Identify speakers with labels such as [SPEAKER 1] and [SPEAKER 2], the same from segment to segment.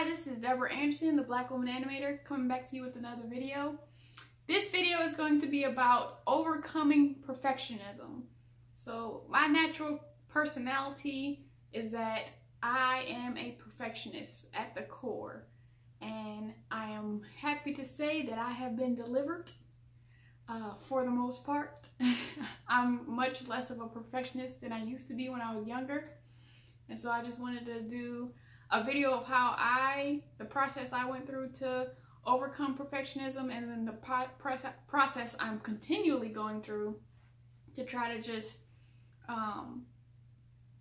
[SPEAKER 1] Hi, this is Deborah Anderson, the Black Woman Animator, coming back to you with another video. This video is going to be about overcoming perfectionism. So my natural personality is that I am a perfectionist at the core. And I am happy to say that I have been delivered uh, for the most part. I'm much less of a perfectionist than I used to be when I was younger. And so I just wanted to do a video of how I, the process I went through to overcome perfectionism and then the process I'm continually going through to try to just um,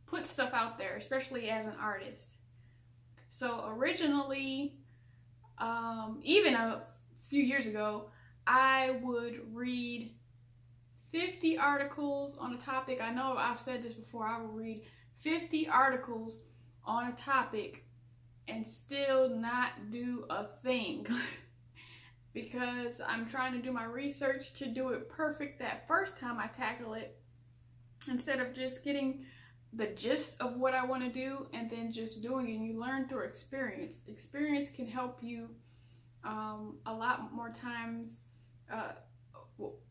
[SPEAKER 1] put stuff out there, especially as an artist. So originally, um, even a few years ago, I would read 50 articles on a topic. I know I've said this before. I would read 50 articles on a topic and still not do a thing because I'm trying to do my research to do it perfect that first time I tackle it instead of just getting the gist of what I want to do and then just doing it. You learn through experience. Experience can help you um, a lot more times. Uh,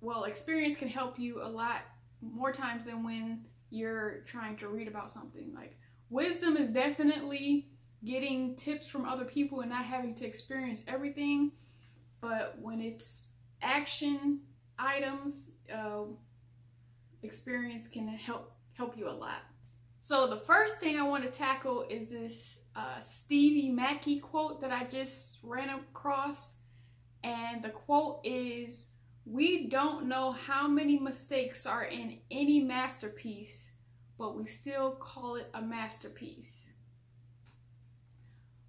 [SPEAKER 1] well, experience can help you a lot more times than when you're trying to read about something. Like wisdom is definitely getting tips from other people and not having to experience everything. But when it's action items, uh, experience can help help you a lot. So the first thing I want to tackle is this uh, Stevie Mackey quote that I just ran across. And the quote is, we don't know how many mistakes are in any masterpiece, but we still call it a masterpiece.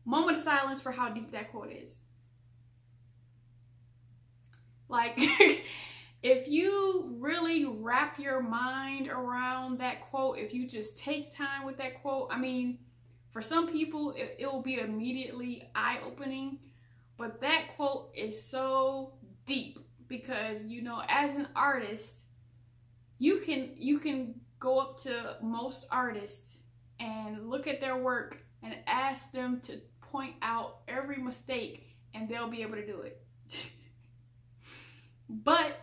[SPEAKER 1] Moment of silence for how deep that quote is. Like, if you really wrap your mind around that quote, if you just take time with that quote, I mean, for some people, it, it will be immediately eye opening, but that quote is so deep because, you know, as an artist, you can you can go up to most artists and look at their work and ask them to point out every mistake and they'll be able to do it. but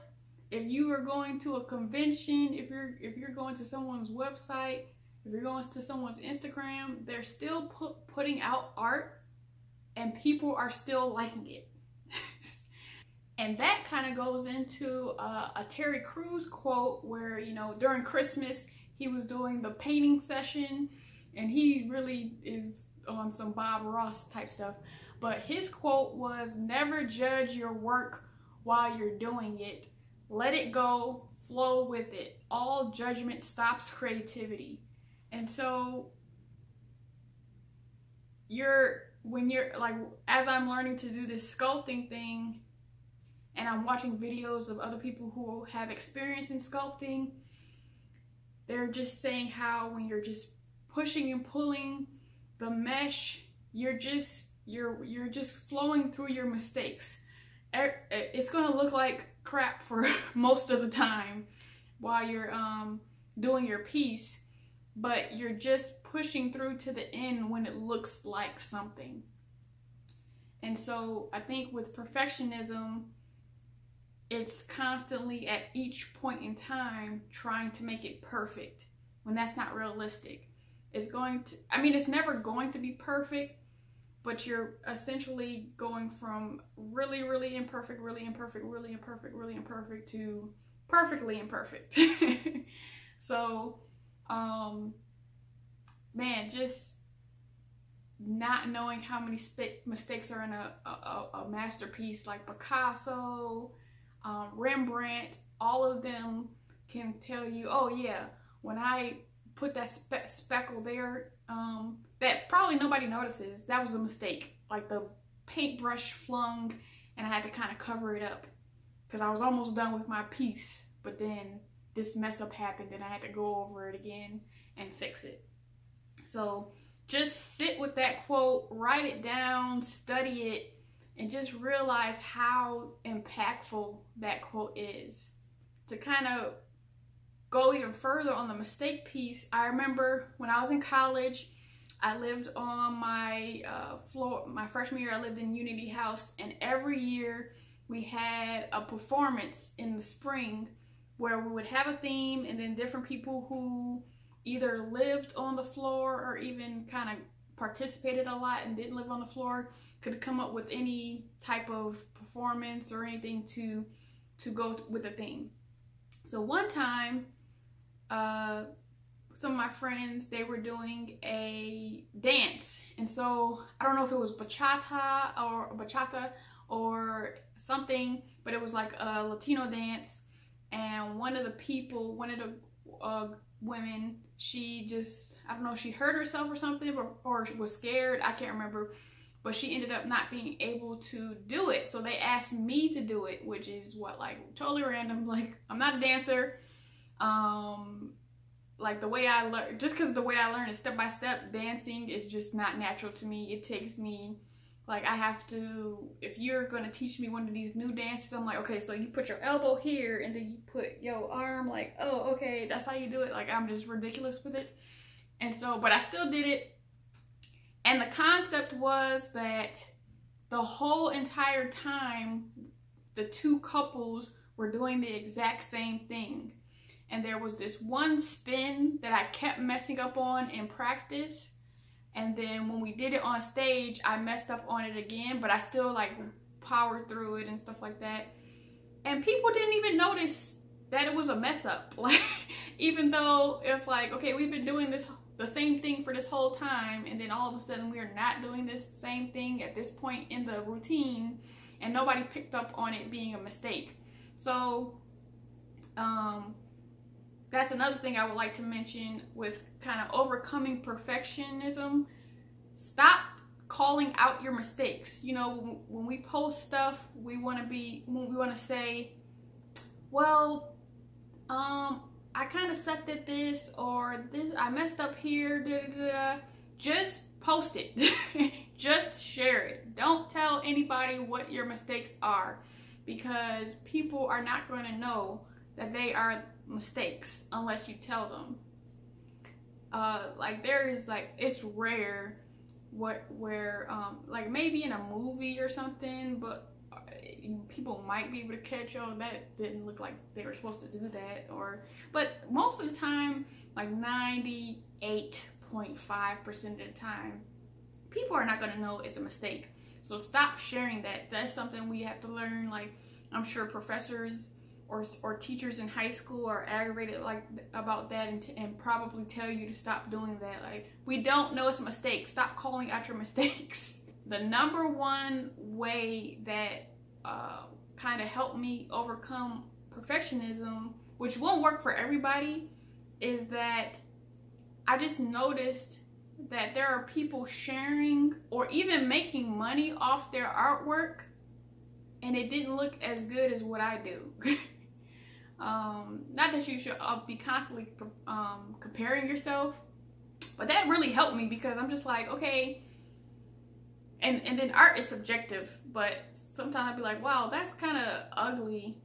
[SPEAKER 1] if you are going to a convention, if you're if you're going to someone's website, if you're going to someone's Instagram, they're still put, putting out art and people are still liking it. and that kind of goes into uh, a Terry Crews quote where, you know, during Christmas, he was doing the painting session and he really is on some Bob Ross type stuff. But his quote was never judge your work while you're doing it. Let it go, flow with it. All judgment stops creativity. And so you're when you're like as I'm learning to do this sculpting thing and I'm watching videos of other people who have experience in sculpting, they're just saying how when you're just pushing and pulling the mesh, you're just you're you're just flowing through your mistakes. It's gonna look like crap for most of the time while you're um, doing your piece, but you're just pushing through to the end when it looks like something. And so I think with perfectionism, it's constantly at each point in time trying to make it perfect when that's not realistic It's going to, I mean, it's never going to be perfect, but you're essentially going from really, really imperfect, really imperfect, really imperfect, really imperfect to perfectly imperfect. so, um, man, just not knowing how many mistakes are in a, a, a masterpiece like Picasso, um, Rembrandt, all of them can tell you, oh yeah, when I put that spe speckle there um, that probably nobody notices. That was a mistake. Like the paintbrush flung and I had to kind of cover it up because I was almost done with my piece. But then this mess up happened and I had to go over it again and fix it. So just sit with that quote, write it down, study it, and just realize how impactful that quote is. To kind of go even further on the mistake piece, I remember when I was in college, I lived on my uh, floor, my freshman year, I lived in Unity House, and every year we had a performance in the spring where we would have a theme, and then different people who either lived on the floor or even kind of participated a lot and didn't live on the floor could come up with any type of performance or anything to to go with the theme. So one time, uh, some of my friends they were doing a dance, and so I don't know if it was bachata or bachata or something, but it was like a Latino dance. And one of the people, one of the uh, women, she just I don't know, she hurt herself or something, or, or was scared. I can't remember but she ended up not being able to do it. So they asked me to do it, which is what like totally random. Like I'm not a dancer. Um like the way I learn just because the way I learn is step by step dancing is just not natural to me. It takes me like I have to if you're gonna teach me one of these new dances, I'm like, okay, so you put your elbow here and then you put your arm like, oh okay, that's how you do it. Like I'm just ridiculous with it. And so but I still did it and the concept was that the whole entire time, the two couples were doing the exact same thing. And there was this one spin that I kept messing up on in practice. And then when we did it on stage, I messed up on it again, but I still like powered through it and stuff like that. And people didn't even notice that it was a mess up. Like, even though it's like, okay, we've been doing this the same thing for this whole time and then all of a sudden we're not doing this same thing at this point in the routine and nobody picked up on it being a mistake so um, that's another thing i would like to mention with kind of overcoming perfectionism stop calling out your mistakes you know when we post stuff we want to be we want to say well um I kind of sucked at this or this I messed up here. Da, da, da. Just post it. Just share it. Don't tell anybody what your mistakes are because people are not going to know that they are mistakes unless you tell them. Uh, like there is like it's rare what where um like maybe in a movie or something, but people might be able to catch on that didn't look like they were supposed to do that or but most of the time like 98.5% of the time people are not going to know it's a mistake. So stop sharing that. That's something we have to learn. Like i'm sure professors or, or teachers in high school are aggravated like about that and, and probably tell you to stop doing that. Like we don't know it's a mistake. Stop calling out your mistakes. The number one way that uh, kind of helped me overcome perfectionism, which won't work for everybody, is that I just noticed that there are people sharing or even making money off their artwork and it didn't look as good as what I do. um, not that you should uh, be constantly um, comparing yourself, but that really helped me because I'm just like, okay, and and then art is subjective but sometimes i'd be like wow that's kind of ugly.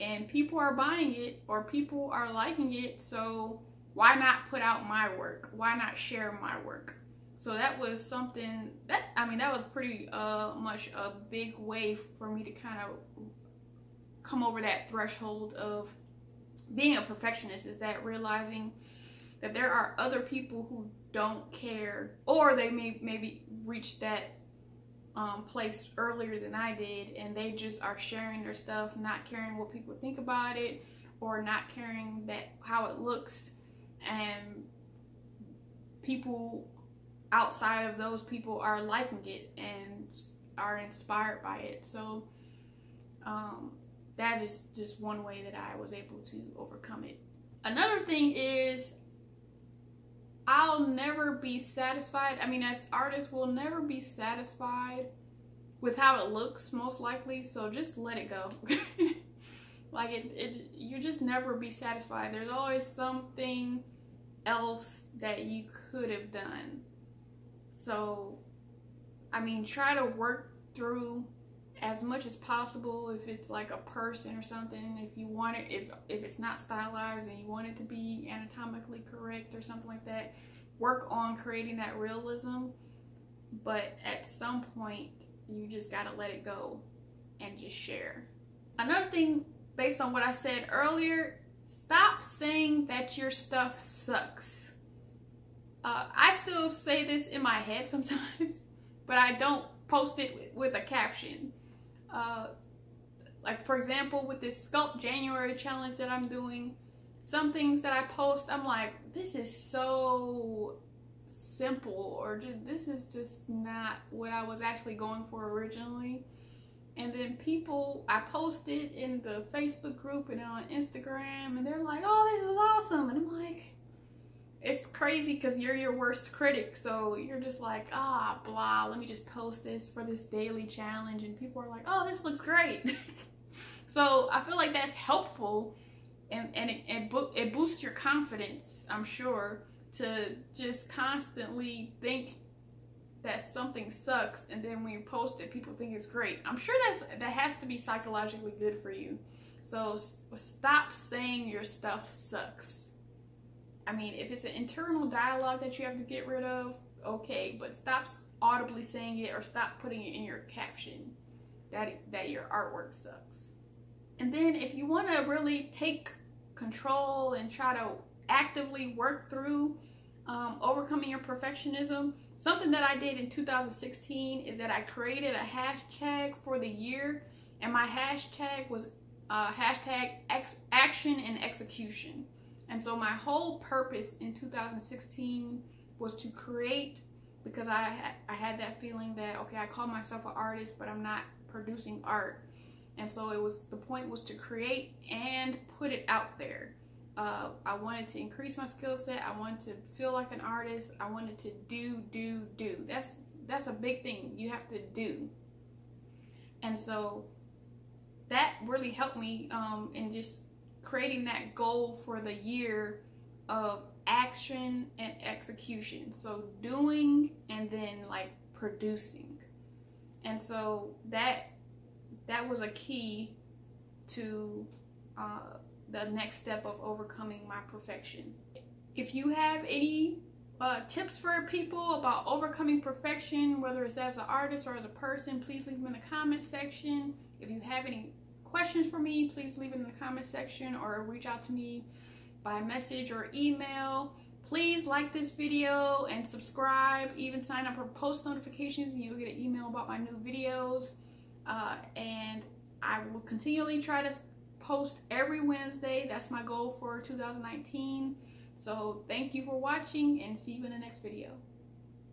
[SPEAKER 1] And people are buying it or people are liking it so why not put out my work? Why not share my work? So that was something that i mean that was pretty uh much a big way for me to kind of come over that threshold of being a perfectionist is that realizing that there are other people who don't care or they may maybe reach that um, place earlier than I did and they just are sharing their stuff not caring what people think about it or not caring that how it looks and people outside of those people are liking it and are inspired by it. So um, that is just one way that I was able to overcome it another thing is I'll never be satisfied. I mean, as artists, we'll never be satisfied with how it looks, most likely. So just let it go. like it, it, you just never be satisfied. There's always something else that you could have done. So, I mean, try to work through as much as possible if it's like a person or something if you want it if if it's not stylized and you want it to be anatomically correct or something like that work on creating that realism, but at some point, you just gotta let it go and just share. Another thing, based on what I said earlier, stop saying that your stuff sucks. Uh, I still say this in my head sometimes, but I don't post it with a caption. Uh, like for example, with this Sculpt January challenge that I'm doing, some things that I post, I'm like, this is so simple, or this is just not what I was actually going for originally. And then people, I posted it in the Facebook group and on Instagram, and they're like, oh, this is awesome. And I'm like, it's crazy because you're your worst critic. So you're just like, ah, blah, let me just post this for this daily challenge. And people are like, oh, this looks great. so I feel like that's helpful and, and it, it, bo- it boosts your confidence, I'm sure, to just constantly think that something sucks and then when you post it people think it's great i'm sure that's that has to be psychologically good for you so stop saying your stuff sucks i mean if it's an internal dialogue that you have to get rid of okay but stop audibly saying it or stop putting it in your caption that that your artwork sucks and then if you want to really take control and try to actively work through um, overcoming your perfectionism. Something that I did in 2016 is that I created a hashtag for the year, and my hashtag was uh, hashtag action and execution. And so my whole purpose in 2016 was to create because I had, I had that feeling that okay I call myself an artist but I'm not producing art and so it was the point was to create and put it out there uh, I wanted to increase my skill set. I wanted to feel like an artist. I wanted to do, do, do. That's that's a big thing. You have to do. And so that really helped me um, in just creating that goal for the year of action and execution. So doing and then like producing. And so that that was a key to uh, the next step of overcoming my perfection. If you have any uh, tips for people about overcoming perfection, whether it's as an artist or as a person, please leave them in the comment section. If you have any questions for me, please leave it in the comment section or reach out to me by message or email. Please like this video and subscribe. Even sign up for post notifications and you'll get an email about my new videos. Uh, and I will continually try to post every Wednesday. That's my goal for 2019. So thank you for watching and see you in the next video.